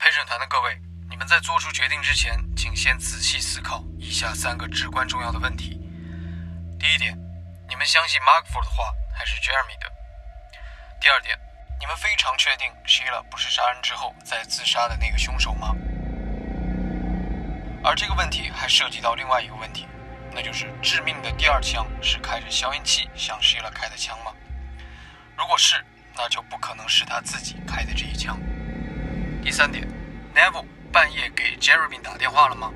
陪审团的各位，你们在做出决定之前，请先仔细思考以下三个至关重要的问题。第一点，你们相信 Mark Ford 的话还是 Jeremy 的？第二点，你们非常确定 Sheila 不是杀人之后再自杀的那个凶手吗？而这个问题还涉及到另外一个问题，那就是致命的第二枪是开着消音器向 Sheila 开的枪吗？如果是，那就不可能是他自己开的这一枪。第三点，Neville 半夜给 Jeremy 打电话了吗？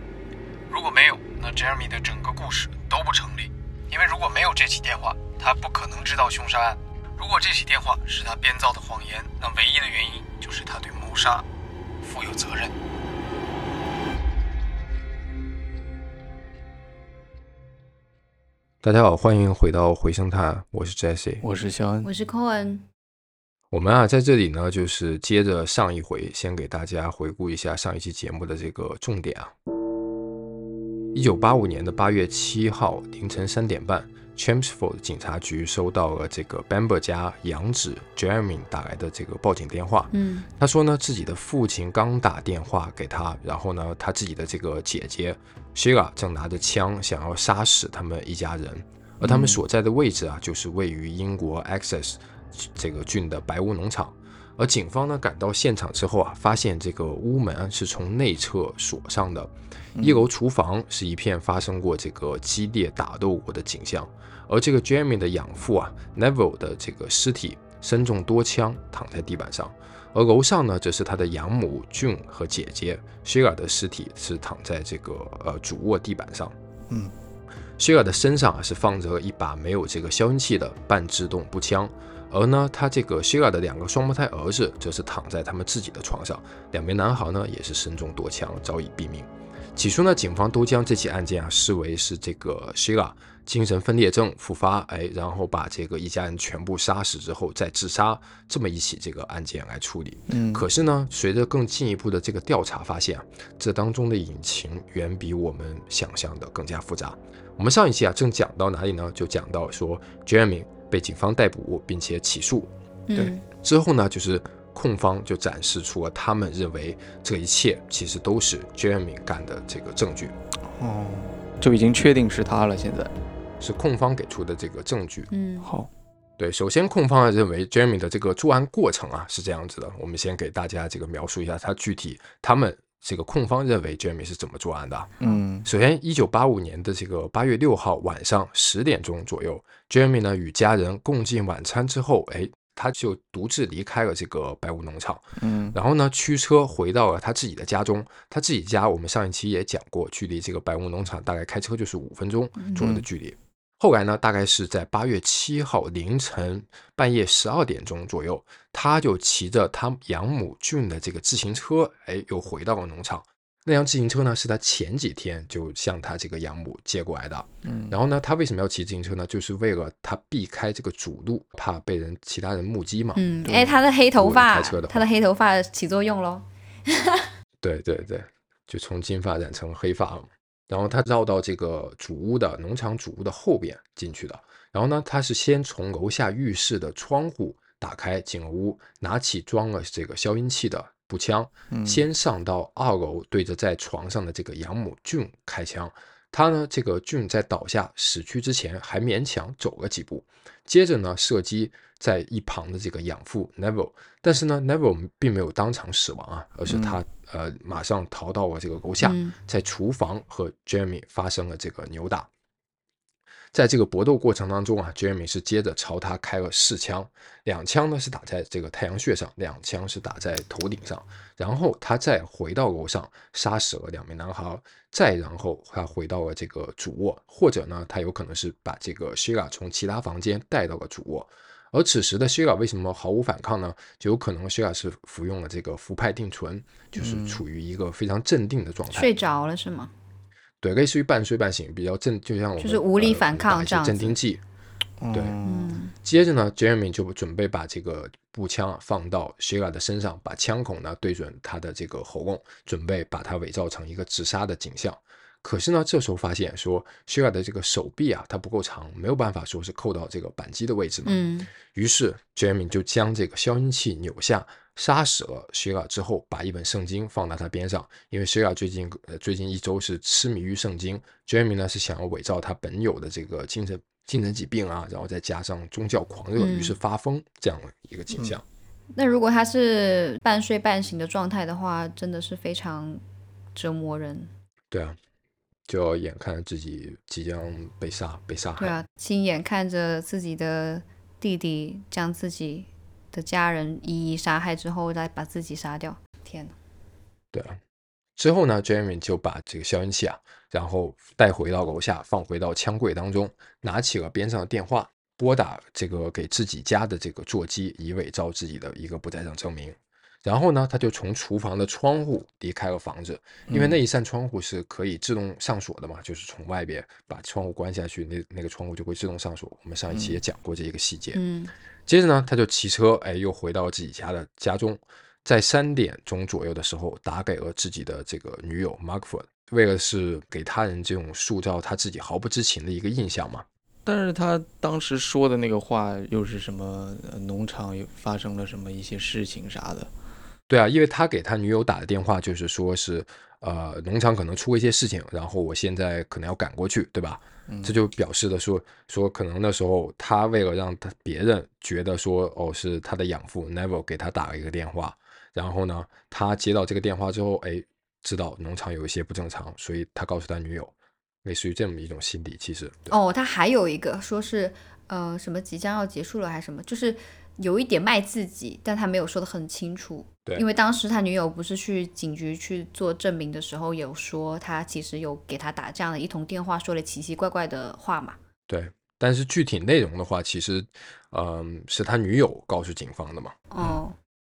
如果没有，那 Jeremy 的整个故事都不成立，因为如果没有这起电话，他不可能知道凶杀案。如果这起电话是他编造的谎言，那唯一的原因就是他对谋杀负有责任。大家好，欢迎回到回声探，我是 Jesse，我是肖恩，我是 Cohen。我们啊在这里呢，就是接着上一回，先给大家回顾一下上一期节目的这个重点啊。一九八五年的八月七号凌晨三点半，Chelmsford 警察局收到了这个 Bamber 家养子 Jeremy 打来的这个报警电话。嗯他说呢，自己的父亲刚打电话给他，然后呢，他自己的这个姐姐 Sheila 正拿着枪想要杀死他们一家人，而他们所在的位置啊，就是位于英国 Essex 这个郡的白屋农场。而警方呢赶到现场之后啊，发现这个屋门是从内侧锁上的，一楼厨房是一片发生过这个激烈打斗过的景象，而这个 Jeremy 的养父啊 Neville 的这个尸体身中多枪，躺在地板上。而楼上呢，则是他的养母 June 和姐姐 Sheila 的尸体是躺在这个呃主卧地板上。嗯，Sheila 的身上啊是放着一把没有这个消音器的半自动步枪，而呢，他这个 Sheila 的两个双胞胎儿子则是躺在他们自己的床上，两名男孩呢也是身中多枪，早已毙命。起初呢，警方都将这起案件啊视为是这个 Sheila 精神分裂症复发，哎，然后把这个一家人全部杀死之后再自杀这么一起这个案件来处理。嗯，可是呢，随着更进一步的这个调查发现啊，这当中的隐情远比我们想象的更加复杂。我们上一期啊正讲到哪里呢？就讲到说 Jeremy 被警方逮捕并且起诉嗯之后呢，就是控方就展示出了他们认为这一切其实都是 Jeremy 干的这个证据，哦，就已经确定是他了。现在是控方给出的这个证据。嗯好，对，首先控方啊认为 Jeremy 的这个作案过程啊是这样子的，我们先给大家这个描述一下他具体他们这个控方认为 Jeremy 是怎么作案的啊。嗯首先，一九八五年的这个八月六号晚上十点钟左右，Jeremy 呢与家人共进晚餐之后，哎，他就独自离开了这个白屋农场，嗯然后呢驱车回到了他自己的家中。他自己家我们上一期也讲过，距离这个白屋农场大概开车就是五分钟左右的距离。后来呢，大概是在八月七号凌晨半夜十二点钟左右，他就骑着他养母俊的这个自行车，哎，又回到了农场。那辆自行车呢，是他前几天就向他这个养母借过来的。嗯，然后呢，他为什么要骑自行车呢？就是为了他避开这个主路，怕被人其他人目击嘛。嗯，对哎，他的黑头发开车的，他的黑头发起作用喽。对对对，就从金发染成黑发了。然后他绕到这个主屋的农场主屋的后边进去的。然后呢，他是先从楼下浴室的窗户打开进了屋，拿起装了这个消音器的步枪，嗯。先上到二楼，对着在床上的这个养母俊开枪。他呢，这个俊在倒下死去之前还勉强走了几步，接着呢射击在一旁的这个养父 Neville，但是呢 Neville 并没有当场死亡啊，而是他、呃马上逃到了这个楼下，嗯。在厨房和 Jeremy 发生了这个扭打。在这个搏斗过程当中啊，Jeremy 是接着朝他开了四枪，两枪呢是打在这个太阳穴上，两枪是打在头顶上，然后他再回到楼上杀死了两名男孩，再然后他回到了这个主卧，或者呢他有可能是把这个 Sheila 从其他房间带到了主卧。而此时的 Sheila 为什么毫无反抗呢？就有可能 Sheila 是服用了这个氟派定醇，就是处于一个非常镇定的状态。睡着了是吗？对，类似于半睡半醒，比较镇，就像我们就是无力呃反抗这样子镇定剂。对嗯嗯接着呢，Jeremy 就准备把这个步枪啊放到 Sheila 的身上，把枪孔呢对准他的这个喉咙，准备把它伪造成一个自杀的景象。可是呢，这时候发现说 Sheila 的这个手臂啊，它不够长，没有办法说是扣到这个扳机的位置嘛。嗯于是 Jeremy 就将这个消音器扭下，杀死了 Sheila 之后，把一本圣经放在他边上，因为 Sheila 最近呃最近一周是痴迷于圣经，Jamie 呢是想要伪造他本有的这个精神精神疾病啊，然后再加上宗教狂热，嗯于是发疯这样的一个景象。那如果他是半睡半醒的状态的话，真的是非常折磨人。对啊，就要眼看着自己即将被杀被杀害。对啊，亲眼看着自己的弟弟将自己的家人一一杀害之后，再把自己杀掉。天哪！对啊，之后呢，Jamie 就把这个消音器啊，然后带回到楼下，放回到枪柜当中，拿起了边上的电话，拨打这个给自己家的这个座机，以伪造自己的一个不在场证明。然后呢，他就从厨房的窗户离开了房子，因为那一扇窗户是可以自动上锁的嘛，就是从外边把窗户关下去，那那个窗户就会自动上锁。我们上一期也讲过这一个细节。嗯接着呢，他就骑车，哎，又回到自己家的家中，在三点钟左右的时候，打给了自己的这个女友 Markford，为了是给他人这种塑造他自己毫不知情的一个印象嘛。但是他当时说的那个话又是什么？呃农场又发生了什么一些事情啥的？对啊，因为他给他女友打的电话就是说是，呃，农场可能出了一些事情，然后我现在可能要赶过去，对吧？这就表示的说说可能那时候他为了让他别人觉得说哦是他的养父 Neville 给他打了一个电话，然后呢他接到这个电话之后，哎，知道农场有一些不正常，所以他告诉他女友，类似于这么一种心理，其实哦，他还有一个说是呃什么即将要结束了还是什么，就是有一点卖自己，但他没有说的很清楚。对因为当时他女友不是去警局去做证明的时候，有说他其实有给他打这样的一通电话，说了奇奇怪怪的话嘛。对，但是具体内容的话，其实嗯是他女友告诉警方的嘛。哦，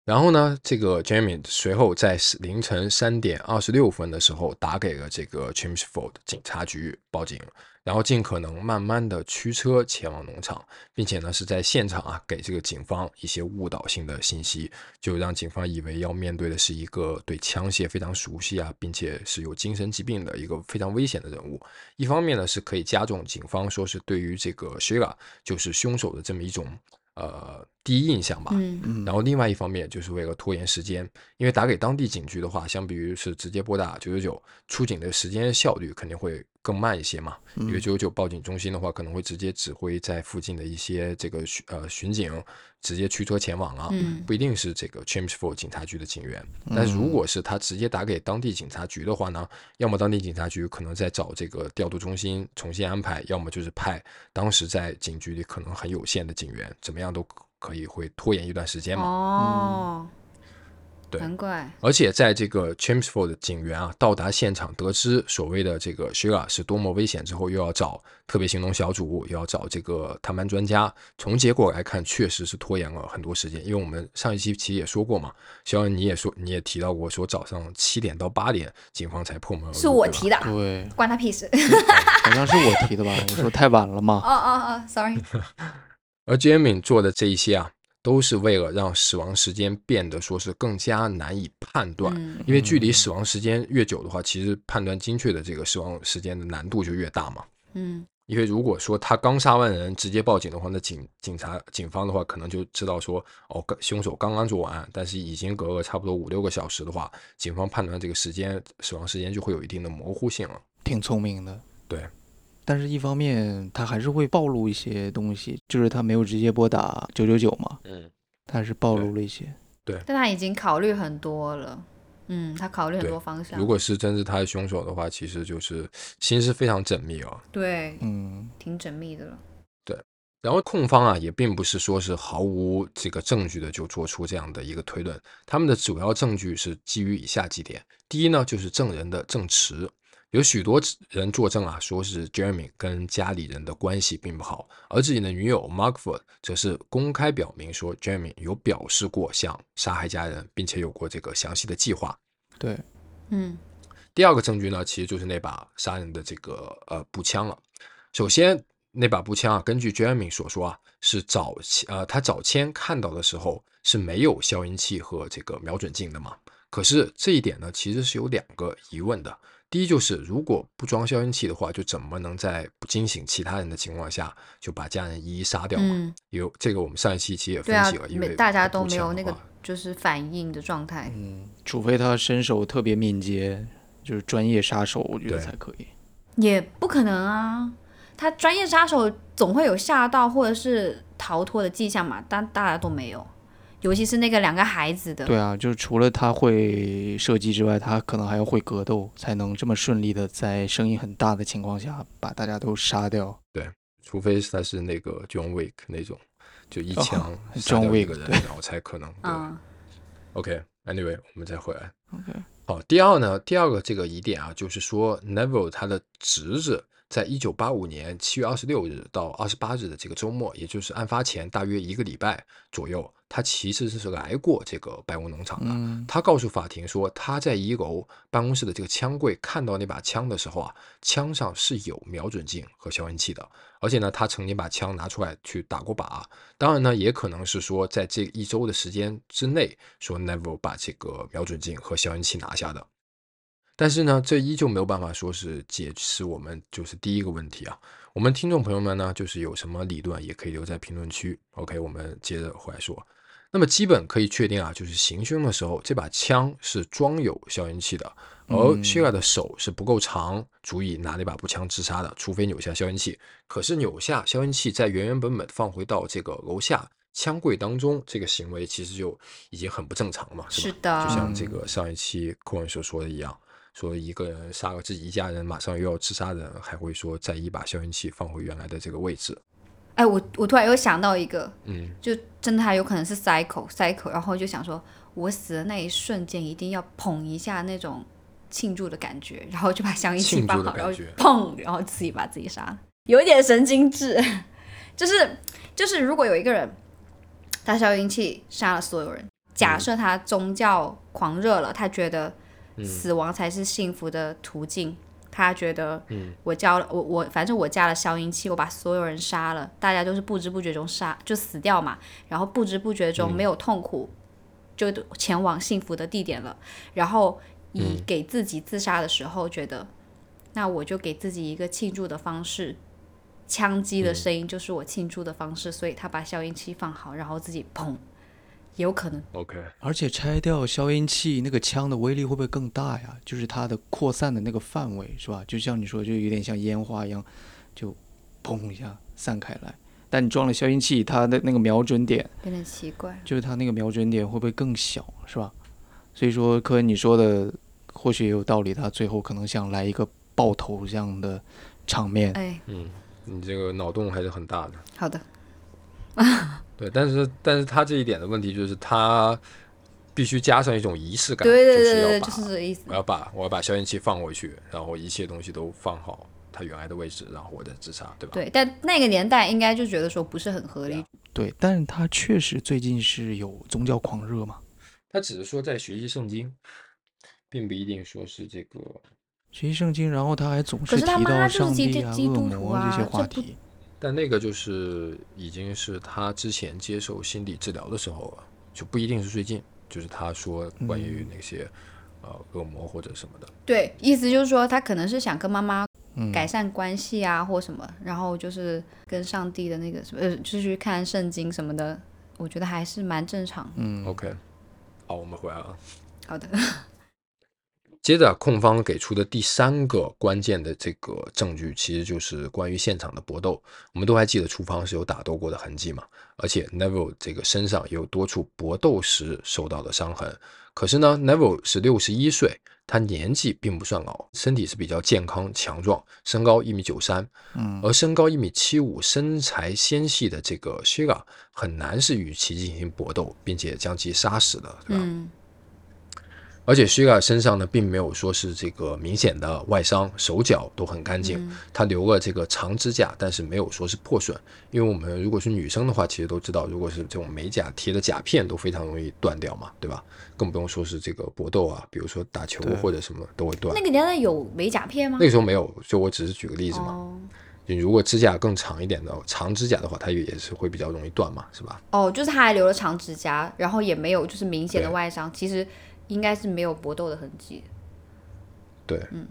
然后呢，这个 Jamie 随后在凌晨三点二十六分的时候打给了这个 Chelmsford 警察局报警，然后尽可能慢慢的驱车前往农场，并且呢是在现场啊给这个警方一些误导性的信息，就让警方以为要面对的是一个对枪械非常熟悉啊，并且是有精神疾病的一个非常危险的人物。一方面呢是可以加重警方说是对于这个 Sheila 就是凶手的这么一种呃第一印象吧。嗯嗯，然后另外一方面就是为了拖延时间，因为打给当地警局的话，相比于是直接拨打九九九，出警的时间效率肯定会更慢一些嘛。因为九九九报警中心的话，可能会直接指挥在附近的一些这个巡呃巡警直接驱车前往啊，嗯不一定是这个 Chelmsford 警察局的警员。但如果是他直接打给当地警察局的话呢，要么当地警察局可能在找这个调度中心重新安排，要么就是派当时在警局里可能很有限的警员，怎么样都可可以会拖延一段时间嘛。哦，对难怪。而且在这个 Chelmsford 的警员啊到达现场，得知所谓的这个 Sheila 是多么危险之后，又要找特别行动小组，又要找这个谈判专家。从结果来看，确实是拖延了很多时间。因为我们上一期其实也说过嘛，肖恩你也说你也提到过，说早上七点到八点警方才破门而入。是我提的，对，关他屁事。好像是我提的吧？我说太晚了嘛。哦哦哦，sorry。而 Jamie 做的这一些啊，都是为了让死亡时间变得说是更加难以判断。嗯因为距离死亡时间越久的话，其实判断精确的这个死亡时间的难度就越大嘛。嗯因为如果说他刚杀完人直接报警的话，那警警察警方的话可能就知道说，哦，凶手刚刚做完，但是已经隔了差不多五六个小时的话，警方判断这个时间死亡时间就会有一定的模糊性了。挺聪明的。对，但是一方面他还是会暴露一些东西，就是他没有直接拨打九九九嘛，嗯，他还是暴露了一些。对但他已经考虑很多了。嗯，他考虑很多方向。如果是真是他的凶手的话，其实就是心思非常缜密哦。对，嗯，挺缜密的了。对然后控方啊，也并不是说是毫无这个证据的就做出这样的一个推论，他们的主要证据是基于以下几点：第一呢，就是证人的证词，有许多人作证啊，说是 Jeremy 跟家里人的关系并不好，而自己的女友 Markford 则是公开表明说 Jeremy 有表示过想杀害家人，并且有过这个详细的计划。对，嗯第二个证据呢，其实就是那把杀人的这个呃步枪了。首先，那把步枪啊，根据 Jeremy 所说啊，是早期呃他早先看到的时候是没有消音器和这个瞄准镜的嘛。可是这一点呢，其实是有两个疑问的。第一就是，如果不装消音器的话，就怎么能在不惊醒其他人的情况下就把家人一一杀掉嘛？嗯，有这个，我们上一期其实也分析了，因为大家都没有那个就是反应的状态。嗯，除非他身手特别敏捷，就是专业杀手，我觉得才可以。也不可能啊，他专业杀手总会有吓到或者是逃脱的迹象嘛，但大家都没有，尤其是那个两个孩子的。对啊，就是除了他会射击之外，他可能还要会格斗，才能这么顺利的在声音很大的情况下把大家都杀掉。对除非是他是那个 John Wick 那种，就一哦枪杀 John 掉一 Wick，个人，然后才可能。对嗯，OK，Anyway，、我们再回来。OK，好，第二呢，第二个这个疑点啊，就是说 Neville 他的侄子在一九八五年七月二十六日到二十八日的这个周末，也就是案发前大约一个礼拜左右，他其实是来过这个白屋农场的。嗯他告诉法庭说，他在一楼办公室的这个枪柜看到那把枪的时候啊，枪上是有瞄准镜和消音器的，而且呢，他曾经把枪拿出来去打过靶。当然呢，也可能是说在这一周的时间之内，说 Neville 把这个瞄准镜和消音器拿下的。但是呢，这依旧没有办法说是解释我们就是第一个问题啊。我们听众朋友们呢，就是有什么理论也可以留在评论区。OK，我们接着回来说。那么基本可以确定啊，就是行凶的时候，这把枪是装有消音器的，而嗯 Sheila 的手是不够长，足以拿那把步枪自杀的，除非扭下消音器。可是扭下消音器，再原原本本放回到这个楼下枪柜当中，这个行为其实就已经很不正常了嘛，是吧？是的就像这个上一期寇文所说的一样，说一个人杀了自己一家人，马上又要自杀的人，还会说再一把消音器放回原来的这个位置。哎，我我突然又想到一个，嗯，就真的还有可能是 cycle cycle，然后就想说，我死的那一瞬间一定要捧一下那种庆祝的感觉，然后就把香烟器放好，然后砰，然后自己把自己杀了，有一点神经质。就是就是，如果有一个人他消音器杀了所有人，假设他宗教狂热了，他觉得死亡才是幸福的途径。他觉得，嗯。我交了我我反正我加了消音器，我把所有人杀了，大家都是不知不觉中杀就死掉嘛，然后不知不觉中没有痛苦，就前往幸福的地点了。然后以给自己自杀的时候，觉得那我就给自己一个庆祝的方式，枪击的声音就是我庆祝的方式，所以他把消音器放好，然后自己砰，有可能 OK，而且拆掉消音器，那个枪的威力会不会更大呀？就是它的扩散的那个范围是吧？就像你说，就有点像烟花一样，就砰一下散开来。但你装了消音器，它的那个瞄准点，有点奇怪。就是它那个瞄准点会不会更小，是吧？所以说，科恩你说的或许也有道理，他最后可能想来一个爆头这样的场面。哎，嗯，你这个脑洞还是很大的。好的，对，但是但是他这一点的问题就是他必须加上一种仪式感，对对就是要对对，把就是这个意思我。要把我要把消音器放回去，然后一切东西都放好它原来的位置，然后我再自杀，对吧？对，但那个年代应该就觉得说不是很合理。对，但是他确实最近是有宗教狂热嘛，他只是说在学习圣经，并不一定说是这个。学习圣经，然后他还总是提到上帝啊、基督徒这些话题。但那个就是已经是他之前接受心理治疗的时候了，就不一定是最近，就是他说关于那些、呃恶魔或者什么的。对，意思就是说他可能是想跟妈妈嗯，改善关系啊，或什么，然后就是跟上帝的那个什么，呃，就是去看圣经什么的，我觉得还是蛮正常。嗯 OK，好，我们回来了。好的，接着，控方给出的第三个关键的这个证据，其实就是关于现场的搏斗。我们都还记得厨房是有打斗过的痕迹嘛，而且 Neville 这个身上也有多处搏斗时受到的伤痕。可是呢，Neville 是六十一岁，他年纪并不算老，身体是比较健康强壮，身高一米九三，嗯而身高一米七五、身材纤细的这个 Sheila 很难是与其进行搏斗，并且将其杀死的，对吧？嗯，而且 Sheila 身上呢，并没有说是这个明显的外伤，手脚都很干净。她留了这个长指甲，但是没有说是破损。因为我们如果是女生的话，其实都知道，如果是这种美甲贴的甲片，都非常容易断掉嘛，对吧？更不用说是这个搏斗啊，比如说打球或者什么都会断那。个年代有美甲片吗那？个时候没有，就我只是举个例子嘛。哦你如果指甲更长一点的长指甲的话，它也是会比较容易断嘛，是吧？哦，就是他还留了长指甲，然后也没有就是明显的外伤，其实应该是没有搏斗的痕迹。对，嗯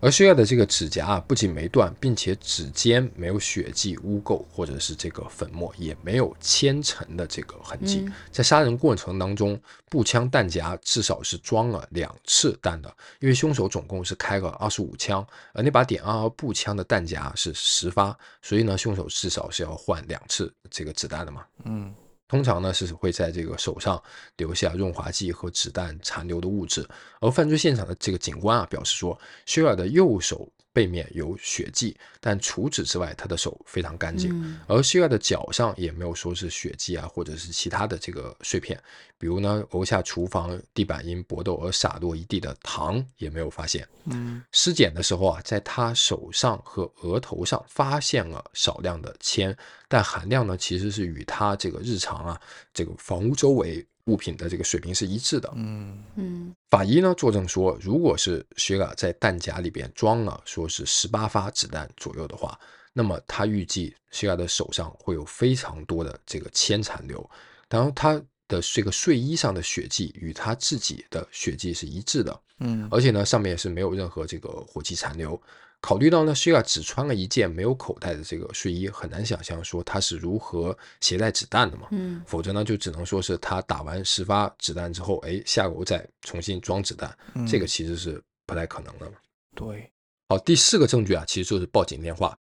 而薛亚的这个指甲啊，不仅没断，并且指尖没有血迹、污垢或者是这个粉末，也没有铅尘的这个痕迹。嗯在杀人过程当中，步枪弹夹至少是装了两次弹的，因为凶手总共是开了二十五枪，而那把点二二步枪的弹夹是十发，所以呢，凶手至少是要换两次这个子弹的嘛。嗯通常呢是会在这个手上留下润滑剂和子弹残留的物质，而犯罪现场的这个警官啊表示说，希尔的右手背面有血迹，但除此之外，他的手非常干净。嗯而希尔的脚上也没有说是血迹啊，或者是其他的这个碎片，比如呢，楼下厨房地板因搏斗而洒落一地的糖也没有发现。嗯尸检的时候啊，在他手上和额头上发现了少量的铅，但含量呢其实是与他这个日常啊这个房屋周围物品的这个水平是一致的。嗯嗯法医呢作证说，如果是雪尔在弹夹里边装了说是十八发子弹左右的话，那么他预计雪尔的手上会有非常多的这个铅残留，然后他的这个睡衣上的血迹与他自己的血迹是一致的。嗯而且呢，上面也是没有任何这个火气残留。考虑到呢，希尔只穿了一件没有口袋的这个睡衣，很难想象说他是如何携带子弹的嘛。嗯否则呢，就只能说是他打完十发子弹之后，哎，下楼再重新装子弹，嗯这个其实是不太可能的。对，好，第四个证据啊，其实就是报警电话。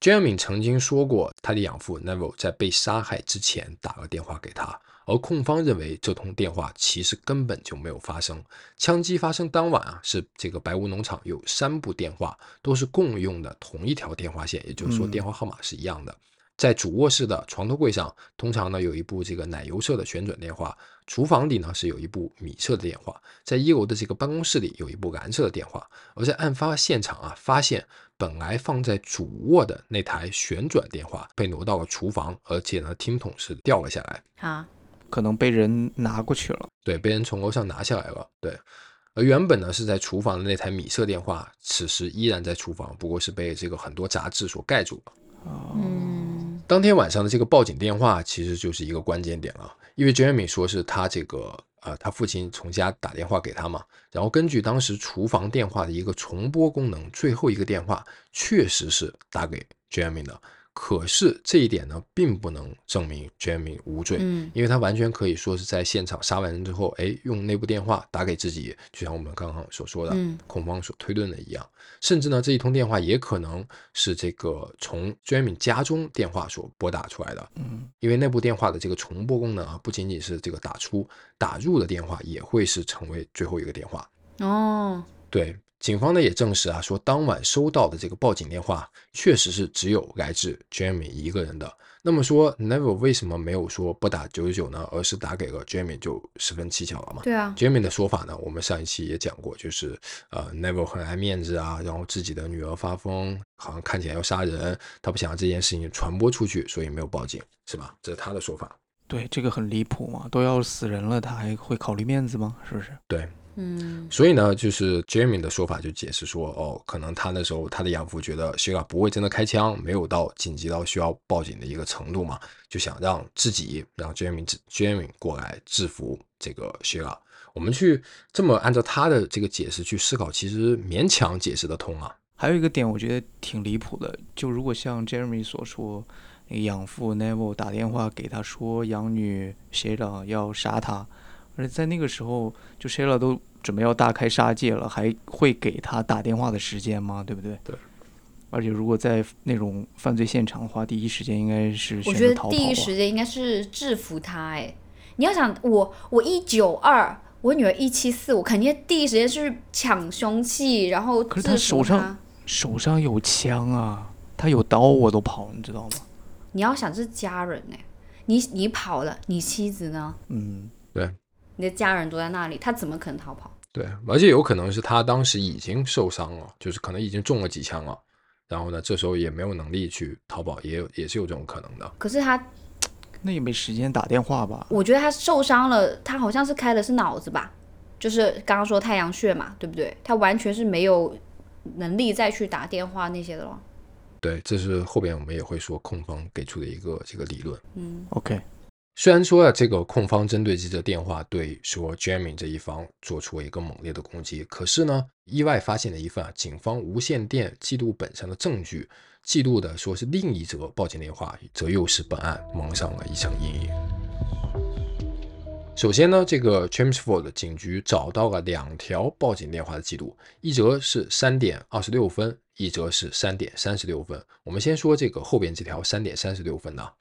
Jeremy 曾经说过，他的养父 Neville 在被杀害之前打了电话给他，而控方认为这通电话其实根本就没有发生。枪击发生当晚啊，是这个白屋农场有三部电话都是共用的同一条电话线，也就是说嗯电话号码是一样的。在主卧室的床头柜上，通常呢有一部这个奶油色的旋转电话，厨房里呢是有一部米色的电话，在一楼的这个办公室里有一部蓝色的电话，而在案发现场啊，发现本来放在主卧的那台旋转电话被挪到了厨房，而且呢听筒是掉了下来，啊可能被人拿过去了。对，被人从楼上拿下来了，对。而原本呢是在厨房的那台米色电话，此时依然在厨房，不过是被这个很多杂志所盖住了。嗯当天晚上的这个报警电话其实就是一个关键点了，因为 Jeremy 说是他这个呃他父亲从家打电话给他嘛，然后根据当时厨房电话的一个重播功能，最后一个电话确实是打给 Jeremy 的，可是这一点呢并不能证明 Jeremy 无罪，嗯因为他完全可以说是在现场杀完人之后，哎，用那部电话打给自己，就像我们刚刚所说的，嗯控方所推论的一样。甚至呢，这一通电话也可能是这个从 Jamie 家中电话所拨打出来的，嗯因为那部电话的这个重播功能啊，不仅仅是这个打出、打入的电话，也会是成为最后一个电话。哦对，警方呢也证实啊，说当晚收到的这个报警电话确实是只有来自 Jamie 一个人的。那么说，Neville 为什么没有说不打九九九呢，而是打给了 Jamie，就十分蹊跷了嘛。对啊 Jamie 的说法呢，我们上一期也讲过，就是呃，Neville 很爱面子啊，然后自己的女儿发疯，好像看起来要杀人，他不想让这件事情传播出去，所以没有报警，是吧？这是他的说法。对，这个很离谱嘛，都要死人了，他还会考虑面子吗？是不是？对，嗯所以呢，就是 Jamie 的说法就解释说，哦，可能他那时候他的养父觉得 Sheila 不会真的开枪，没有到紧急到需要报警的一个程度嘛，就想让自己让 Jamie Jamie 过来制服这个 Sheila。我们去这么按照他的这个解释去思考，其实勉强解释得通啊。还有一个点，我觉得挺离谱的，就如果像 Jeremy 所说，那养父 Neville 打电话给他说养女 Sheila 要杀他，而在那个时候，就 Sheila 都准备要大开杀戒了，还会给他打电话的时间吗？对不对？对。而且如果在那种犯罪现场的话，第一时间应该是我觉得选择逃跑啊。第一时间应该是制服他。哎，你要想我，我一九二，我女儿一七四，我肯定第一时间是抢凶器，然后可是他手上手上有枪啊，他有刀我都跑，你知道吗？你要想是家人哎，你你跑了，你妻子呢？嗯，你的家人都在那里，他怎么可能逃跑？对，而且有可能是他当时已经受伤了，就是可能已经中了几枪了，然后呢，这时候也没有能力去逃跑，也有也是有这种可能的。可是他，那也没时间打电话吧？我觉得他受伤了，他好像是开的是脑子吧，就是刚刚说太阳穴嘛，对不对？他完全是没有能力再去打电话那些的了。对，这是后边我们也会说控方给出的一个这个理论。嗯 OK，虽然说啊，这个控方针对这则电话对说 Jamie 这一方做出了一个猛烈的攻击，可是呢，意外发现了一份啊，警方无线电记录本上的证据，记录的说是另一则报警电话，则又使本案蒙上了一层阴影。首先呢，这个 Chelmsford 警局找到了两条报警电话的记录，一则是三点二十六分，一则是三点三十六分。我们先说这个后边这条三点三十六分的。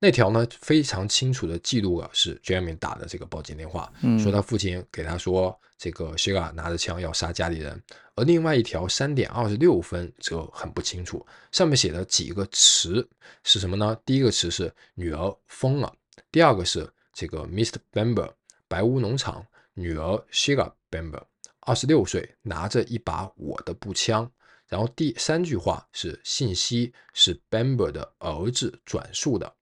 那条呢，非常清楚的记录了是 Jamie 打的这个报警电话，说他父亲给他说这个 Sheila 拿着枪要杀家里人。而另外一条三点二十六分则很不清楚，上面写的几个词是什么呢？第一个词是女儿疯了，第二个是这个 Mr. Bamber 白屋农场女儿 Sheila Bamber 二十六岁，拿着一把我的步枪。然后第三句话是信息是 Bamber 的儿子转述的。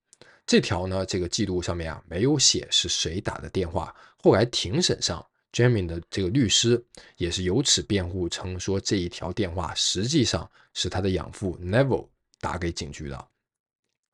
这条呢，这个记录上面啊没有写是谁打的电话。后来庭审上，Jamie 的这个律师也是由此辩护称说，这一条电话实际上是他的养父 Neville 打给警局的。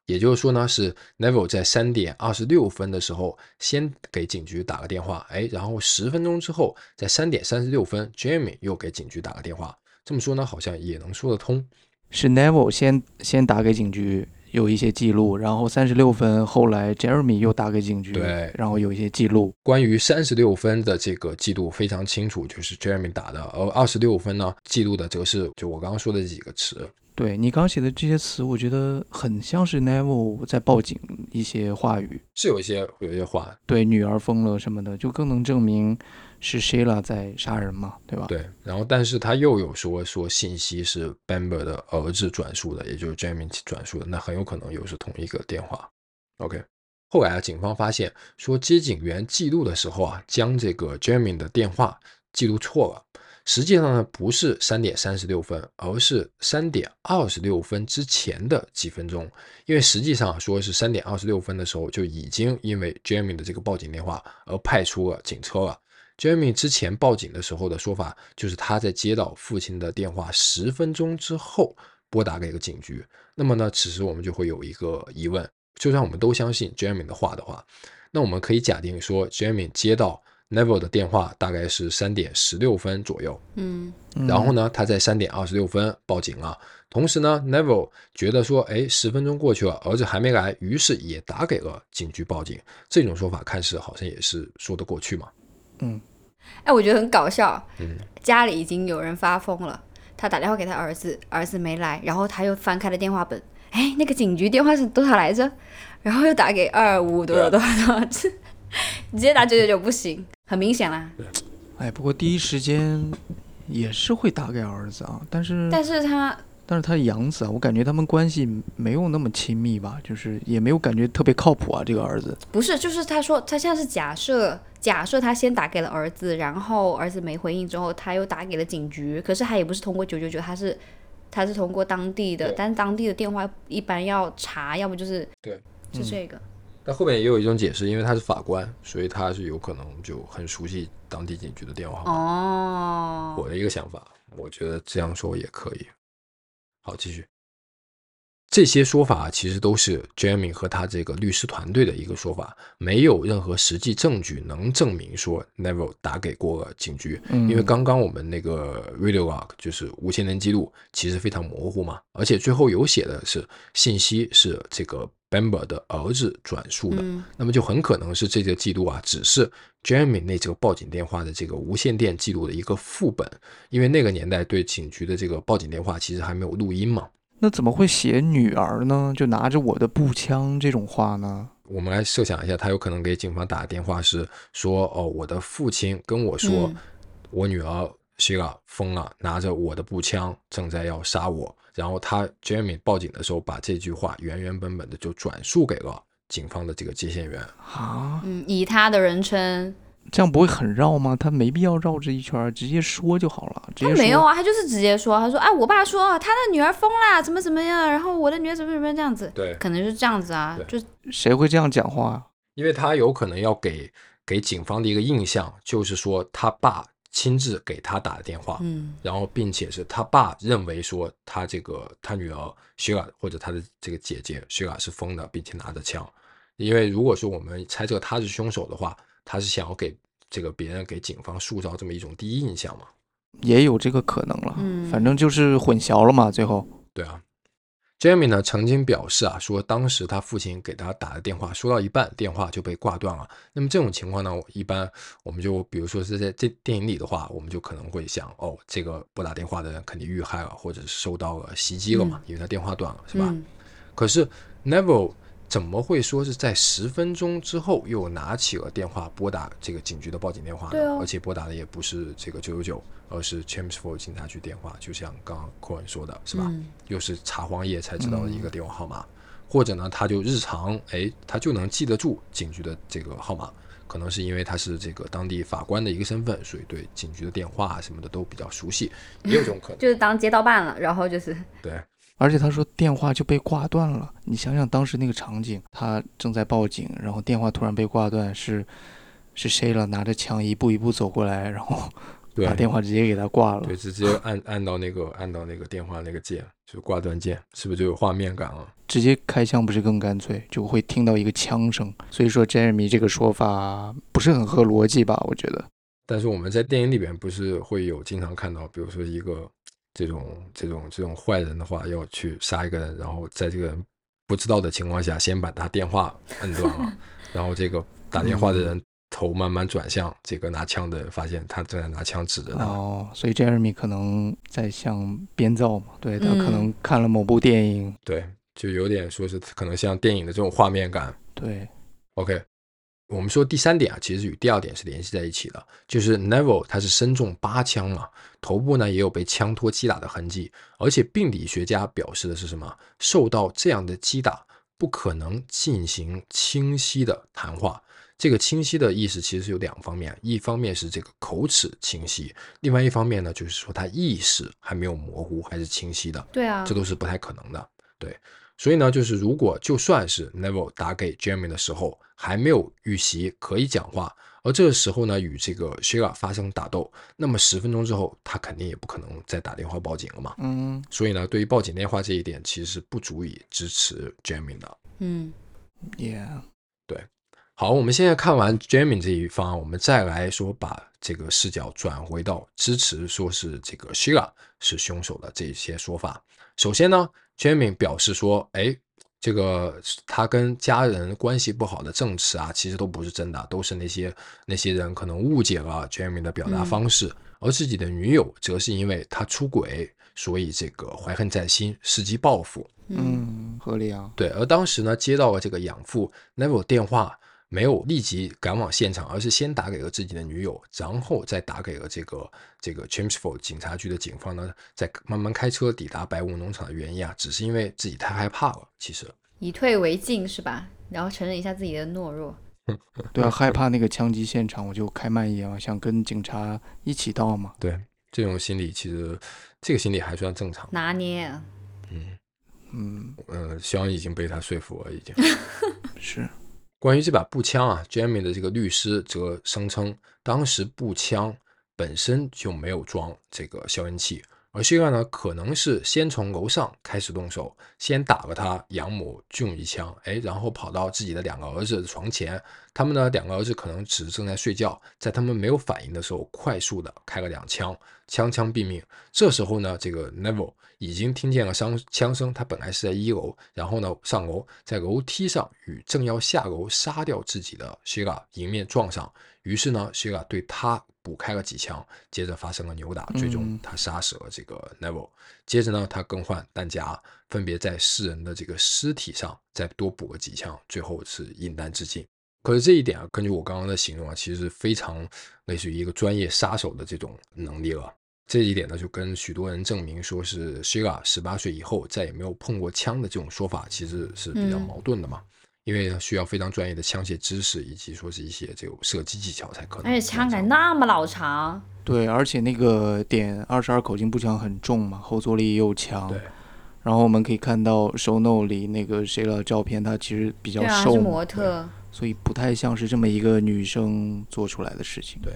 也就是说呢，是 Neville 在三点二十六分的时候先给警局打个电话，哎，然后十分钟之后，在三点三十六分，Jamie 又给警局打个电话。这么说呢，好像也能说得通。是 Neville 先先打给警局。有一些记录，然后三十六分，后来 Jeremy 又打给警局，对，然后有一些记录。关于三十六分的这个记录非常清楚，就是 Jeremy 打的，而二十六分呢，记录的则是就我刚刚说的这几个词。对你刚写的这些词，我觉得很像是 Neville 在报警一些话语，是有一些有一些话，对女儿疯了什么的，就更能证明。是 Sheila 在杀人嘛，对吧？对，然后但是他又有说说信息是 Bamber 的儿子转述的，也就是 Jamie 转述的，那很有可能又是同一个电话。OK，后来啊，警方发现说接警员记录的时候啊，将这个 Jamie 的电话记录错了，实际上呢不是三点三十六分，而是三点二十六分之前的几分钟，因为实际上说是三点二十六分的时候就已经因为 Jamie 的这个报警电话而派出了警车了。Jamie 之前报警的时候的说法，就是他在接到父亲的电话十分钟之后拨打给一个警局。那么呢，此时我们就会有一个疑问：就算我们都相信 Jamie 的话的话，那我们可以假定说，Jamie 接到 Neville 的电话大概是三点十六分左右。嗯，然后呢，他在三点二十六分报警了。同时呢，Neville 觉得说，哎，十分钟过去了，儿子还没来，于是也打给了警局报警。这种说法看似好像也是说得过去嘛。嗯，哎，我觉得很搞笑。嗯，家里已经有人发疯了，他打电话给他儿子，儿子没来，然后他又翻开了电话本，哎，那个警局电话是多少来着？然后又打给二五多少多少多少，你直接打九九九不行，很明显啦。哎，不过第一时间也是会打给儿子啊，但是但是他。但是他养子啊，我感觉他们关系没有那么亲密吧，就是也没有感觉特别靠谱啊。这个儿子不是，就是他说他现在是假设，假设他先打给了儿子，然后儿子没回应之后，他又打给了警局，可是他也不是通过九九九，他是他是通过当地的，但是当地的电话一般要查，要么就是对，是这个。但后面也有一种解释，因为他是法官，所以他是有可能就很熟悉当地警局的电话号码。哦，我的一个想法，我觉得这样说也可以。好，继续。这些说法其实都是 Jeremy 和他这个律师团队的一个说法，没有任何实际证据能证明说 Neville 打给过警局。嗯，因为刚刚我们那个 Radio Log 就是无线电记录，其实非常模糊嘛，而且最后有写的是信息是这个 Bamber 的儿子转述的，那么就很可能是这个记录啊，只是 Jeremy 那这个报警电话的这个无线电记录的一个副本，因为那个年代对警局的这个报警电话其实还没有录音嘛。那怎么会写女儿呢？就拿着我的步枪这种话呢？我们来设想一下，他有可能给警方打电话是说：“哦，我的父亲跟我说，我女儿 Sheila 疯了，拿着我的步枪正在要杀我。”然后他 Jamie 报警的时候，把这句话原原本本的就转述给了警方的这个接线员啊，嗯，以他的人称。这样不会很绕吗？他没必要绕这一圈，直接说就好了。他没有啊，他就是直接说，他说：“哎，我爸说他的女儿疯了，怎么怎么样，然后我的女儿怎么怎么样这样子。”对，可能是这样子啊，就谁会这样讲话？啊因为他有可能要给给警方的一个印象，就是说他爸亲自给他打的电话，嗯，然后并且是他爸认为说他这个他女儿薛雅或者他的这个姐姐薛雅是疯的，并且拿着枪。因为如果说我们猜测他是凶手的话，他是想要给这个别人给警方塑造这么一种第一印象嘛？也有这个可能了。嗯反正就是混淆了嘛，最后。对啊，Jamie 呢曾经表示啊，说当时他父亲给他打的电话说到一半，电话就被挂断了。那么这种情况呢，一般我们就比如说是在这电影里的话，我们就可能会想，哦，这个拨打电话的人肯定遇害了，或者是受到了袭击了嘛，因为他电话断了，是吧？嗯可是 Neville 怎么会说是在十分钟之后又拿起了电话拨打这个警局的报警电话呢？对哦而且拨打的也不是这个九九九，而是 Chelmsford 警察局电话，就像刚刚寇恩说的，是吧？嗯又是查黄页才知道的一个电话号码，或者呢，他就日常哎，他就能记得住警局的这个号码。可能是因为他是这个当地法官的一个身份，所以对警局的电话啊什么的都比较熟悉，也有这种可能。就是当街道办了，然后就是对，而且他说电话就被挂断了，你想想当时那个场景，他正在报警，然后电话突然被挂断，是是谁了？拿着枪一步一步走过来，然后把电话直接给他挂了对，。直接按按到那个按到那个电话那个键，就是挂断键，是不是就有画面感了？直接开枪不是更干脆，就会听到一个枪声。所以说，Jeremy 这个说法不是很合逻辑吧？我觉得。但是我们在电影里边不是会有经常看到，比如说一个这种这种这种坏人的话，要去杀一个人，然后在这个人不知道的情况下，先把他电话摁断了，然后这个打电话的人头慢慢转向这个拿枪的人，发现他正在拿枪指着他。哦，所以 Jeremy 可能在向编造嘛？对他可嗯能看了某部电影，对，就有点说是可能像电影的这种画面感。对，OK，我们说第三点啊，其实与第二点是联系在一起的，就是 Neville 他是身中八枪嘛，头部呢也有被枪托击打的痕迹，而且病理学家表示的是什么？受到这样的击打，不可能进行清晰的谈话。这个清晰的意思其实是有两方面，一方面是这个口齿清晰，另外一方面呢，就是说他意识还没有模糊，还是清晰的。对啊这，都是不太可能的。对，所以呢，就是如果就算是 Neville 打给 Jamie 的时候还没有预习可以讲话，而这个时候呢与这个 Sheila 发生打斗，那么十分钟之后他肯定也不可能再打电话报警了嘛。嗯所以呢，对于报警电话这一点，其实是不足以支持 Jamie 的。嗯，Yeah，对好，我们现在看完 Jamie 这一方，我们再来说把这个视角转回到支持说是这个 Sheila 是凶手的这些说法。首先呢，Jamie 表示说，哎，这个他跟家人关系不好的证词啊，其实都不是真的，都是那些那些人可能误解了 Jamie 的表达方式，而自己的女友则是因为他出轨，所以这个怀恨在心，伺机报复。嗯嗯，合理啊。对，而当时呢，接到了这个养父 Neville 电话，没有立即赶往现场，而是先打给了自己的女友，然后再打给了这个这个 Chelmsford 警察局的警方呢，再慢慢开车抵达白雾农场的原因啊，只是因为自己太害怕了。其实，以退为进是吧？然后承认一下自己的懦弱。对啊，害怕那个枪击现场，我就开慢一点嘛，想跟警察一起到嘛。对这种心理，其实这个心理还算正常。拿捏啊，嗯嗯，呃，肖恩已经被他说服了，已经。是，关于这把步枪啊，Jamie 的这个律师则声称，当时步枪本身就没有装这个消音器，而希拉呢可能是先从楼上开始动手，先打了他养母俊一枪，哎，然后跑到自己的两个儿子的床前，他们呢两个儿子可能只是正在睡觉，在他们没有反应的时候，快速的开了两枪，枪枪毙命。这时候呢，这个 Neville 已经听见了枪枪声，他本来是在一楼，然后呢上楼，在楼梯上与正要下楼杀掉自己的 Sheila 迎面撞上，于是呢 Sheila 对他补开了几枪，接着发生了扭打，最终嗯他杀死了这个 Neville。接着呢，他更换弹夹，分别在四人的这个尸体上再多补了几枪，最后是引弹自尽。可是这一点啊，根据我刚刚的形容啊，其实是非常类似于一个专业杀手的这种能力了。这一点呢，就跟许多人证明说是 Sheila 十八岁以后再也没有碰过枪的这种说法，其实是比较嗯矛盾的嘛。因为呢，需要非常专业的枪械知识，以及说是一些这种射击技巧才可能。而且枪杆那么老长，对，而且那个点二十二口径步枪很重嘛，后坐力又强。对。然后我们可以看到 show note 里那个谁的照片，她其实比较瘦模特，所以不太像是这么一个女生做出来的事情。对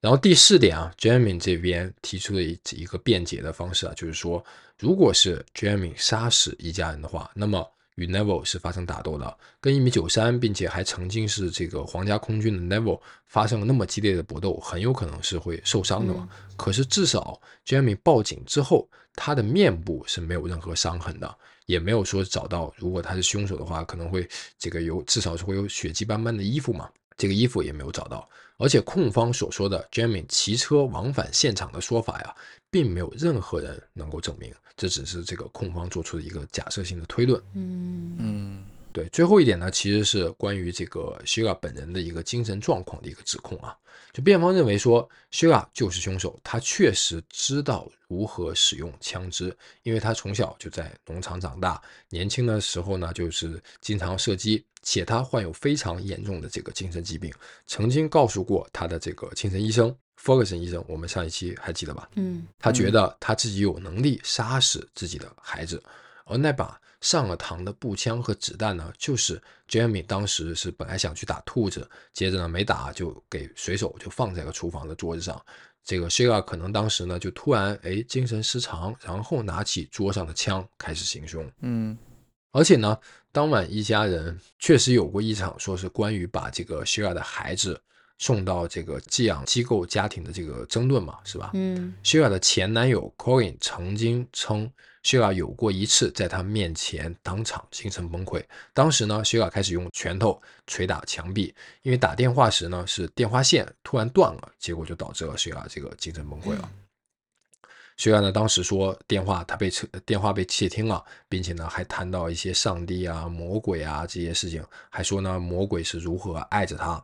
然后第四点啊，Jeremy 这边提出的一一个辩解的方式啊，就是说，如果是 Jeremy 杀死一家人的话，那么与 Neville 是发生打斗的，跟一米九三，并且还曾经是这个皇家空军的 Neville 发生了那么激烈的搏斗，很有可能是会受伤的嘛。可是至少 Jeremy 报警之后，他的面部是没有任何伤痕的，也没有说找到，如果他是凶手的话，可能会这个有至少是会有血迹斑斑的衣服嘛，这个衣服也没有找到。而且控方所说的 Jamie 骑车往返现场的说法呀，并没有任何人能够证明，这只是这个控方做出的一个假设性的推论。嗯嗯对，最后一点呢，其实是关于这个 Sheila 本人的一个精神状况的一个指控啊。就辩方认为说，Sheila 就是凶手，他确实知道如何使用枪支，因为他从小就在农场长大，年轻的时候呢，就是经常射击，且他患有非常严重的这个精神疾病，曾经告诉过他的这个精神医生 Ferguson 医生，我们上一期还记得吧？嗯他觉得他自己有能力杀死自己的孩子，而那把上了膛的步枪和子弹呢，就是 Jeremy 当时是本来想去打兔子，接着呢没打就给随手就放在了厨房的桌子上。这个 Sheila 可能当时呢就突然哎精神失常，然后拿起桌上的枪开始行凶。嗯而且呢，当晚一家人确实有过一场说是关于把这个 Sheila 的孩子送到这个寄养机构家庭的这个争论嘛，是吧？嗯 Sheila 的前男友 Corin 曾经称，Sheila 有过一次在他面前当场精神崩溃。当时呢，Sheila 开始用拳头捶打墙壁，因为打电话时呢是电话线突然断了，结果就导致了 Sheila 这个精神崩溃了。Sheila 呢当时说电话他被窃电话被窃听了，并且呢还谈到一些上帝啊、魔鬼啊这些事情，还说呢魔鬼是如何爱着他。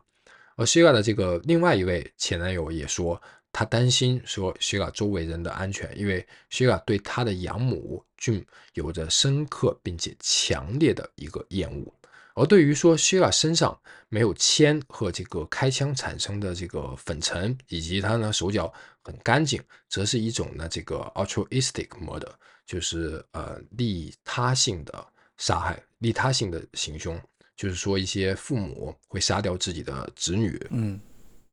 而 Sheila 的这个另外一位前男友也说，他担心说 Sheila 周围人的安全，因为 Sheila 对他的养母俊有着深刻并且强烈的一个厌恶。而对于说 Sheila 身上没有铅和这个开枪产生的这个粉尘，以及他呢手脚很干净，则是一种呢这个 altruistic murder，就是呃利他性的杀害，利他性的行凶。就是说，一些父母会杀掉自己的子女，嗯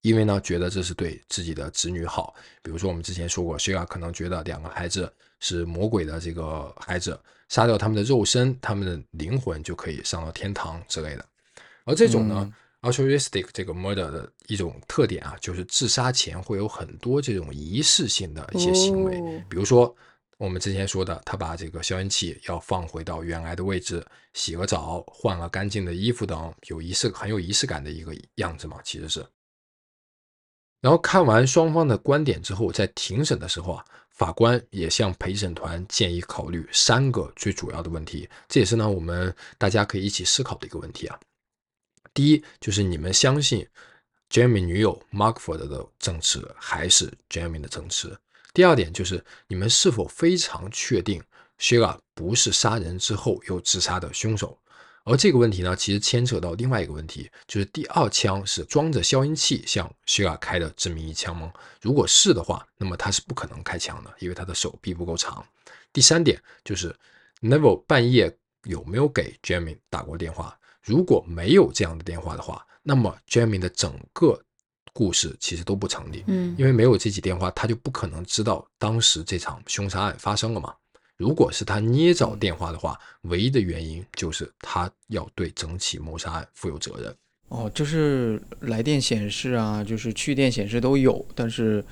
因为呢，觉得这是对自己的子女好。比如说，我们之前说过，希拉可能觉得两个孩子是魔鬼的这个孩子，杀掉他们的肉身，他们的灵魂就可以上到天堂之类的。而这种呢、altruistic 这个 murder 的一种特点啊，就是自杀前会有很多这种仪式性的一些行为，哦比如说我们之前说的，他把这个消音器要放回到原来的位置，洗个澡，换了干净的衣服等，有仪式很有仪式感的一个样子嘛，其实是。然后看完双方的观点之后，在庭审的时候啊，法官也向陪审团建议考虑三个最主要的问题，这也是呢我们大家可以一起思考的一个问题啊。第一就是你们相信 Jamie 女友 Markford 的证词还是 Jamie 的证词？第二点就是你们是否非常确定 Sheila 不是杀人之后又自杀的凶手？而这个问题呢，其实牵扯到另外一个问题，就是第二枪是装着消音器向 Sheila 开的致命一枪吗？如果是的话，那么他是不可能开枪的，因为他的手臂不够长。第三点就是 Neville 半夜有没有给 Jamie 打过电话？如果没有这样的电话的话，那么 Jamie 的整个故事其实都不成立，嗯因为没有这起电话，他就不可能知道当时这场凶杀案发生了嘛。如果是他捏造电话的话，唯一的原因就是他要对整起谋杀案负有责任。哦，就是来电显示啊，就是去电显示都有，但是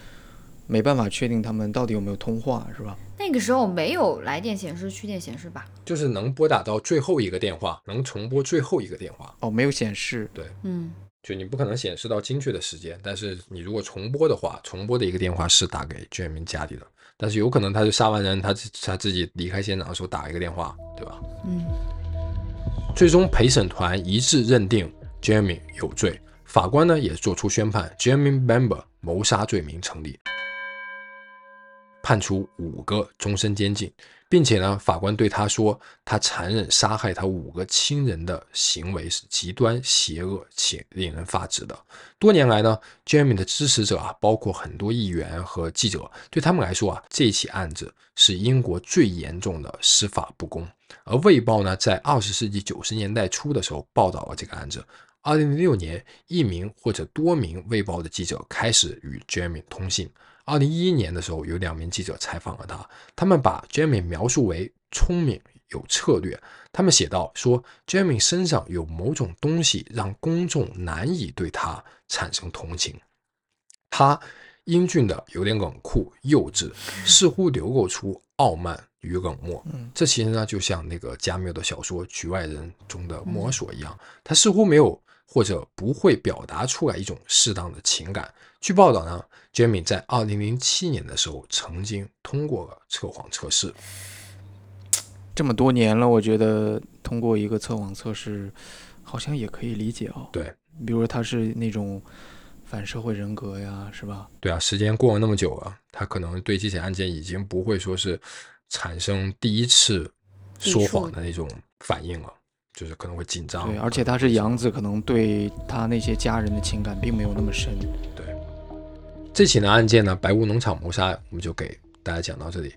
没办法确定他们到底有没有通话，是吧？那个时候没有来电显示、去电显示吧？就是能拨打到最后一个电话，能重拨最后一个电话。哦，没有显示。对嗯就你不可能显示到精确的时间，但是你如果重拨的话，重拨的一个电话是打给 Jamie 家里的，但是有可能他就杀完人，他自他自己离开现场的时候打一个电话，对吧？嗯最终陪审团一致认定 Jamie 有罪，法官呢也作出宣判，Jamie Bamber 谋杀罪名成立，判处五个终身监禁，并且呢，法官对他说，他残忍杀害他五个亲人的行为是极端邪恶且令人发指的。多年来呢，Jamie 的支持者啊，包括很多议员和记者，对他们来说啊，这起案子是英国最严重的司法不公。而《卫报》呢，在二十世纪九十年代初的时候报道了这个案子。二零零六年，一名或者多名《卫报》的记者开始与 Jamie 通信。二零一一年的时候，有两名记者采访了他，他们把 Jamie 描述为聪明有策略。他们写道说，Jamie 身上有某种东西让公众难以对他产生同情。他英俊的有点冷酷、幼稚，似乎流露出傲慢与冷漠。这其实呢，就像那个加缪的小说《局外人》中的摩索一样，他似乎没有或者不会表达出来一种适当的情感。据报道呢，Jamie 在2007年的时候曾经通过了测谎测试。这么多年了，我觉得通过一个测谎测试，好像也可以理解哦。对，比如说他是那种反社会人格呀，是吧？对啊，时间过了那么久了，他可能对这起案件已经不会说是产生第一次说谎的那种反应了，就是可能会紧张。对，而且他是杨子，可能对他那些家人的情感并没有那么深。对，这起呢案件呢，白雾农场谋杀，我们就给大家讲到这里。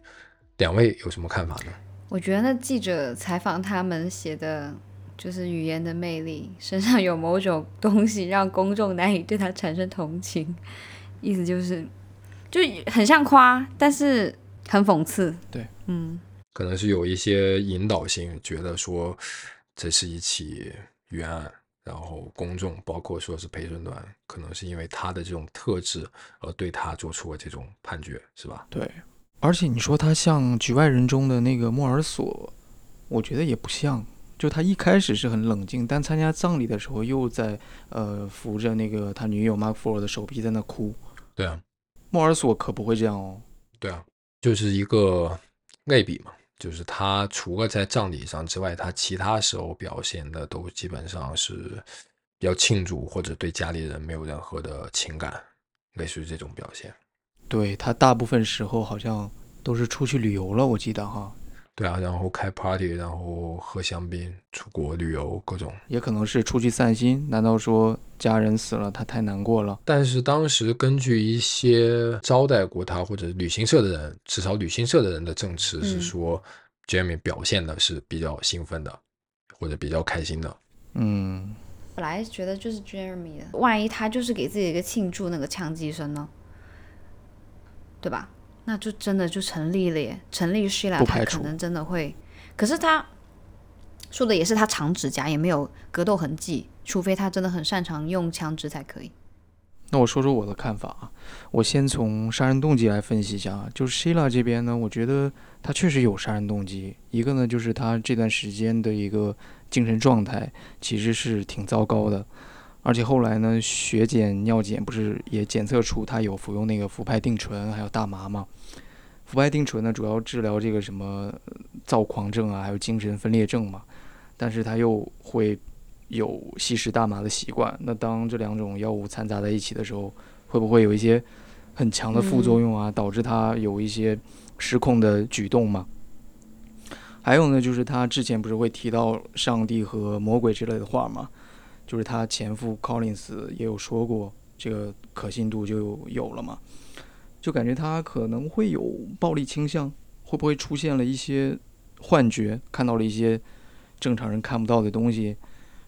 两位有什么看法呢？我觉得那记者采访他们写的，就是语言的魅力，身上有某种东西让公众难以对他产生同情，意思就是，就很像夸，但是很讽刺。对，嗯，可能是有一些引导性，觉得说这是一起冤案，然后公众包括说是陪审团，可能是因为他的这种特质而对他做出了这种判决，是吧？对。而且你说他像《局外人》中的那个莫尔索，我觉得也不像。就他一开始是很冷静，但参加葬礼的时候又在呃扶着那个他女友马克·福尔的手臂在那哭。对啊，莫尔索可不会这样哦。对啊，就是一个类比嘛，就是他除了在葬礼上之外，他其他时候表现的都基本上是要庆祝或者对家里人没有任何的情感，类似于这种表现。对他大部分时候好像都是出去旅游了，我记得哈。对啊，然后开 party，然后喝香槟，出国旅游各种。也可能是出去散心。难道说家人死了，他太难过了？但是当时根据一些招待过他或者旅行社的人，至少旅行社的人的证词是说，Jamie 表现的是比较兴奋的，或者比较开心的。嗯，本来觉得就是 Jeremy 的，万一他就是给自己一个庆祝那个枪击声呢？对吧？那就真的就成立了耶，成立是啦，他可能真的会。可是他说的也是他长指甲，也没有格斗痕迹，除非他真的很擅长用枪支才可以。那我说说我的看法啊，我先从杀人动机来分析一下啊，就是 Sheila 这边呢，我觉得他确实有杀人动机。一个呢，就是他这段时间的一个精神状态其实是挺糟糕的。而且后来呢，血检、尿检不是也检测出他有服用那个氟哌啶醇，还有大麻吗？氟哌啶醇呢，主要治疗这个什么躁狂症啊，还有精神分裂症嘛。但是他又会有吸食大麻的习惯。那当这两种药物掺杂在一起的时候，会不会有一些很强的副作用啊，导致他有一些失控的举动嘛？还有呢，就是他之前不是会提到上帝和魔鬼之类的话吗？就是他前夫 Collins 也有说过，这个可信度就有了嘛，就感觉他可能会有暴力倾向，会不会出现了一些幻觉，看到了一些正常人看不到的东西，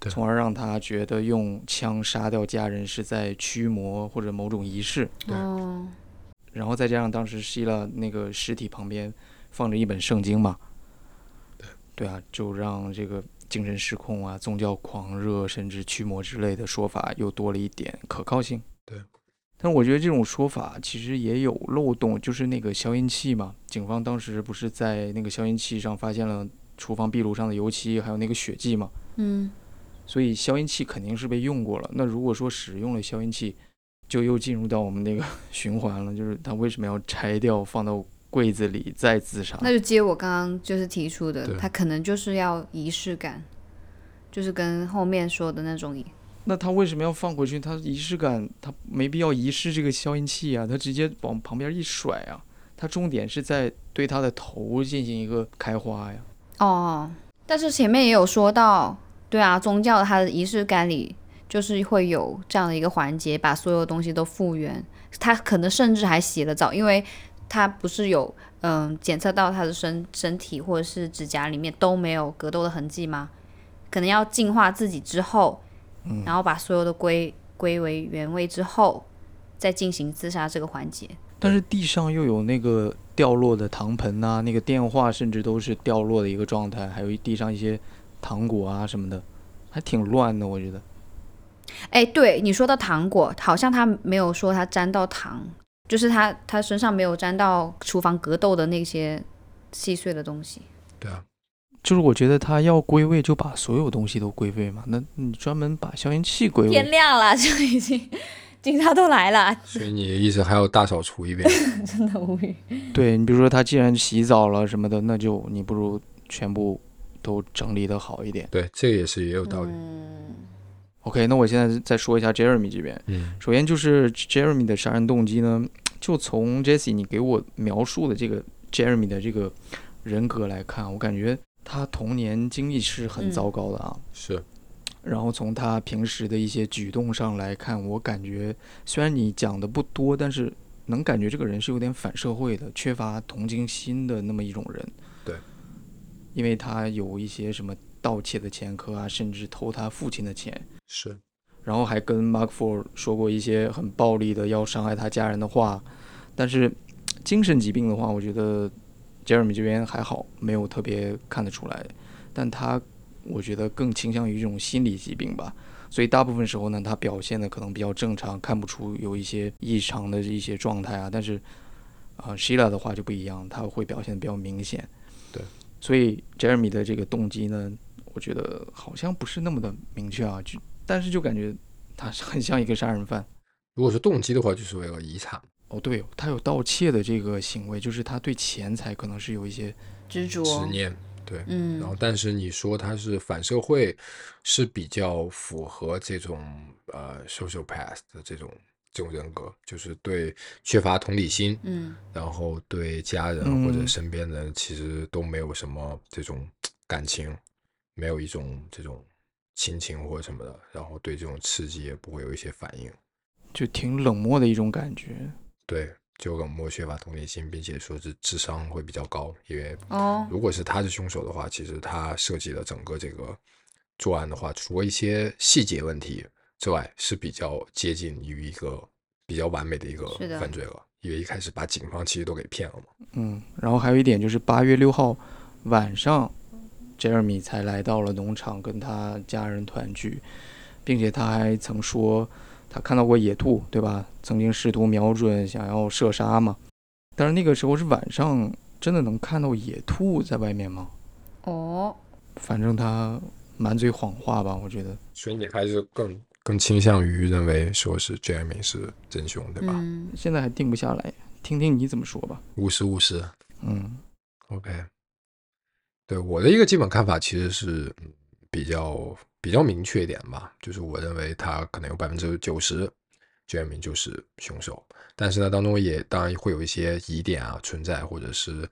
从而让他觉得用枪杀掉家人是在驱魔或者某种仪式。对。然后再加上当时希拉那个尸体旁边放着一本圣经嘛，对，对啊，就让这个。精神失控啊，宗教狂热，甚至驱魔之类的说法又多了一点可靠性。对，但我觉得这种说法其实也有漏洞，就是那个消音器嘛，警方当时不是在那个消音器上发现了厨房壁炉上的油漆，还有那个血迹嘛。嗯。所以消音器肯定是被用过了。那如果说使用了消音器，就又进入到我们那个循环了，就是他为什么要拆掉放到？柜子里再自杀，那就接我刚刚就是提出的，他可能就是要仪式感，就是跟后面说的那种。那他为什么要放回去？他仪式感，他没必要仪式这个消音器啊，他直接往旁边一甩啊。他重点是在对他的头进行一个开花呀。哦，但是前面也有说到，对啊，宗教它的仪式感里就是会有这样的一个环节，把所有东西都复原。他可能甚至还洗了澡，因为。他不是有嗯检测到他的身身体或者是指甲里面都没有格斗的痕迹吗？可能要净化自己之后，然后把所有的归归为原位之后，再进行自杀这个环节。但是地上又有那个掉落的糖盆呐、那个电话甚至都是掉落的一个状态，还有地上一些糖果啊什么的，还挺乱的，我觉得。哎，对你说到糖果，好像他没有说他沾到糖，就是他他身上没有沾到厨房格斗的那些细碎的东西。对啊，就是我觉得他要归位，就把所有东西都归位嘛。那你专门把消音器归位天，亮了，就已经警察都来了，所以你意思还要大扫除一遍？真的无语。对你比如说他既然洗澡了什么的，那就你不如全部都整理的好一点。对，这个也是也有道理。嗯，OK，那我现在再说一下 Jeremy 这边。嗯首先就是 Jeremy 的杀人动机呢，就从 Jesse 你给我描述的这个 Jeremy 的这个人格来看，我感觉他童年经历是很嗯糟糕的啊。是，然后从他平时的一些举动上来看，我感觉虽然你讲的不多，但是能感觉这个人是有点反社会的，缺乏同情心的那么一种人。对，因为他有一些什么盗窃的前科啊，甚至偷他父亲的钱。是，然后还跟 Mark Ford 说过一些很暴力的要伤害他家人的话，但是精神疾病的话，我觉得 Jeremy 这边还好，没有特别看得出来，但他我觉得更倾向于这种心理疾病吧，所以大部分时候呢，他表现的可能比较正常，看不出有一些异常的一些状态啊，但是啊、呃 Sheila 的话就不一样，他会表现的比较明显，对，所以 Jeremy 的这个动机呢，我觉得好像不是那么的明确啊，就但是就感觉他是很像一个杀人犯。如果是动机的话，就是为了遗产。哦，对，他有盗窃的这个行为，就是他对钱财可能是有一些，执着。执念，对。嗯然后，但是你说他是反社会，是比较符合这种呃 social path 的这种这种人格，就是对缺乏同理心，嗯然后对家人或者嗯身边人其实都没有什么这种感情，没有一种这种亲情或者什么的，然后对这种刺激也不会有一些反应，就挺冷漠的一种感觉。对，就冷漠缺乏同理心，并且说是智商会比较高，因为哦，如果是他是凶手的话，其实他设计的整个这个作案的话，除了一些细节问题之外，是比较接近于一个比较完美的一个犯罪了。因为一开始把警方其实都给骗了嘛。嗯，然后还有一点就是八月六号晚上，Jeremy 才来到了农场跟他家人团聚，并且他还曾说他看到过野兔，对吧？曾经试图瞄准想要射杀嘛，但是那个时候是晚上，真的能看到野兔在外面吗？哦，反正他满嘴谎话吧，我觉得。所以你还是更更倾向于认为说是 Jeremy 是真凶，对吧？嗯现在还定不下来，听听你怎么说吧。五十五十嗯，OK。对我的一个基本看法其实是比较比较明确一点吧，就是我认为他可能有百分之九十 jm 就是凶手，但是呢当中也当然会有一些疑点啊存在，或者是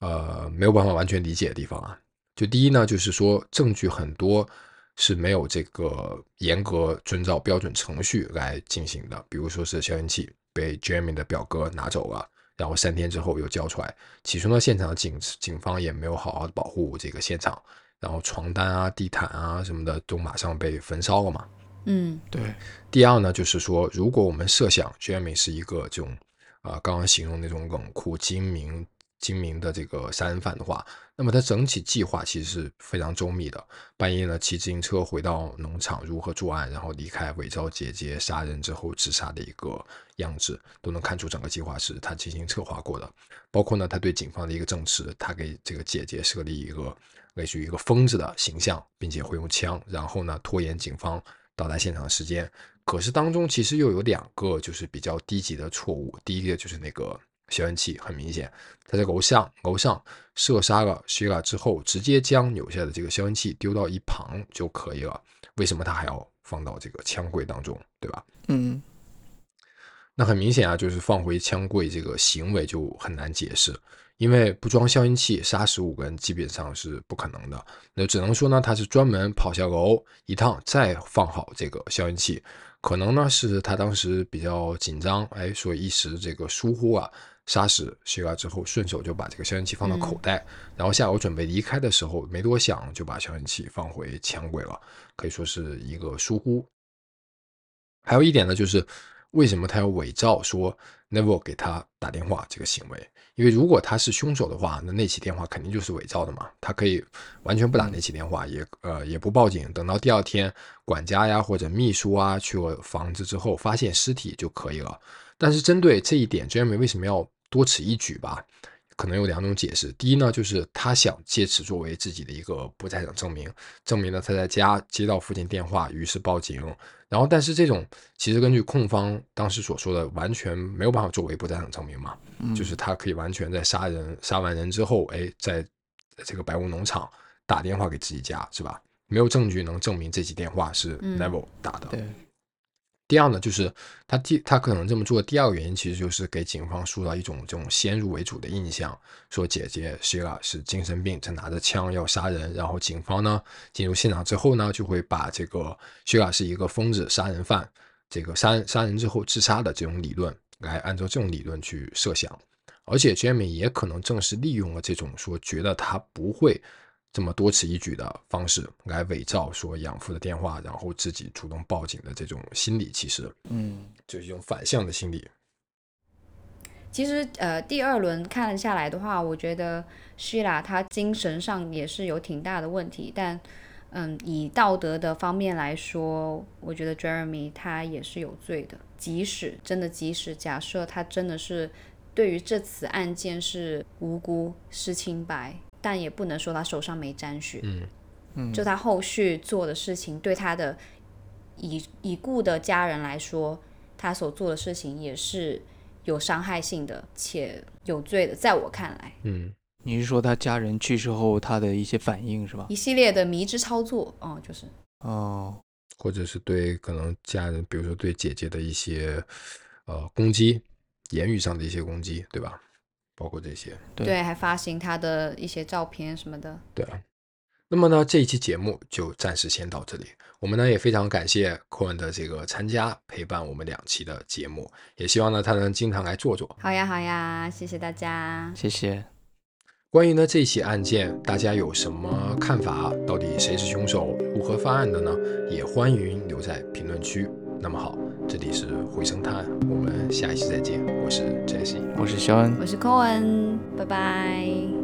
呃没有办法完全理解的地方啊。就第一呢，就是说证据很多是没有这个严格遵照标准程序来进行的，比如说是消音器被 Jeremy 的表哥拿走了，然后三天之后又交出来。起初呢，现场警警方也没有好好的保护这个现场，然后床单啊、地毯啊什么的都马上被焚烧了嘛。嗯对，第二呢，就是说，如果我们设想 Jeremy 是一个这种啊、刚刚形容那种冷酷精明精明的这个杀人犯的话，那么他整体计划其实是非常周密的。半夜呢，骑自行车回到农场，如何作案，然后离开，伪造姐姐杀人之后自杀的一个样子，都能看出整个计划是他精心策划过的。包括呢，他对警方的一个证词，他给这个姐姐设立一个类似于一个疯子的形象，并且会用枪，然后呢拖延警方到达现场时间。可是当中其实又有两个就是比较低级的错误，第一个就是那个消音器，很明显，他在楼上楼上射杀了 Sheila 之后，直接将扭下的这个消音器丢到一旁就可以了。为什么他还要放到这个枪柜当中，对吧？嗯那很明显啊，就是放回枪柜这个行为就很难解释，因为不装消音器杀十五个人基本上是不可能的。那只能说呢，他是专门跑下楼一趟，再放好这个消音器。可能呢是他当时比较紧张，哎，所以一时这个疏忽啊，杀死希拉之后，顺手就把这个消音器放到口袋，然后下楼准备离开的时候，没多想就把消音器放回枪柜了，可以说是一个疏忽。还有一点呢，就是为什么他要伪造说 Neville 给他打电话这个行为？因为如果他是凶手的话，那那起电话肯定就是伪造的嘛。他可以完全不打那起电话，也呃也不报警，等到第二天管家呀或者秘书啊去了房子之后发现尸体就可以了。但是针对这一点，Jeremy 为什么要多此一举吧？可能有两种解释。第一呢，就是他想借此作为自己的一个不在场证明，证明了他在家接到父亲电话，于是报警。然后，但是这种其实根据控方当时所说的，完全没有办法作为不在场证明嘛。就是他可以完全在杀人杀完人之后，哎，在这个白屋农场打电话给自己家，是吧？没有证据能证明这起电话是 Neville 打的。对。第二呢，就是他第他可能这么做第二个原因，其实就是给警方塑造一种这种先入为主的印象，说姐姐雪拉是精神病，正拿着枪要杀人。然后警方呢进入现场之后呢，就会把这个雪拉是一个疯子、杀人犯，这个杀人杀人之后自杀的这种理论来按照这种理论去设想。而且 Jamie 也可能正是利用了这种说觉得他不会。这么多此一举的方式来伪造说养父的电话，然后自己主动报警的这种心理，其实，嗯，就是一种反向的心理。其实，呃，第二轮看下来的话，我觉得 Sheila 她精神上也是有挺大的问题，但，嗯，以道德的方面来说，我觉得 Jeremy 他也是有罪的。即使真的，即使假设他真的是对于这次案件是无辜、是清白。但也不能说他手上没沾血，嗯嗯，就他后续做的事情，对他的已已故的家人来说，他所做的事情也是有伤害性的且有罪的。在我看来，嗯，你是说他家人去世后他的一些反应是吧？一系列的迷之操作，哦，就是哦，或者是对可能家人，比如说对姐姐的一些呃攻击，言语上的一些攻击，对吧？包括这些，对，还发行他的一些照片什么的，对啊。那么呢，这一期节目就暂时先到这里。我们呢也非常感谢寇恩的这个参加，陪伴我们两期的节目，也希望呢他能经常来坐坐。好呀，好呀，谢谢大家，谢谢。关于呢这起案件，大家有什么看法？到底谁是凶手？如何犯案的呢？也欢迎留在评论区。那么好。这里是回声探，我们下一期再见。我是 Jesse，我是肖恩，我是 Cohen，拜拜。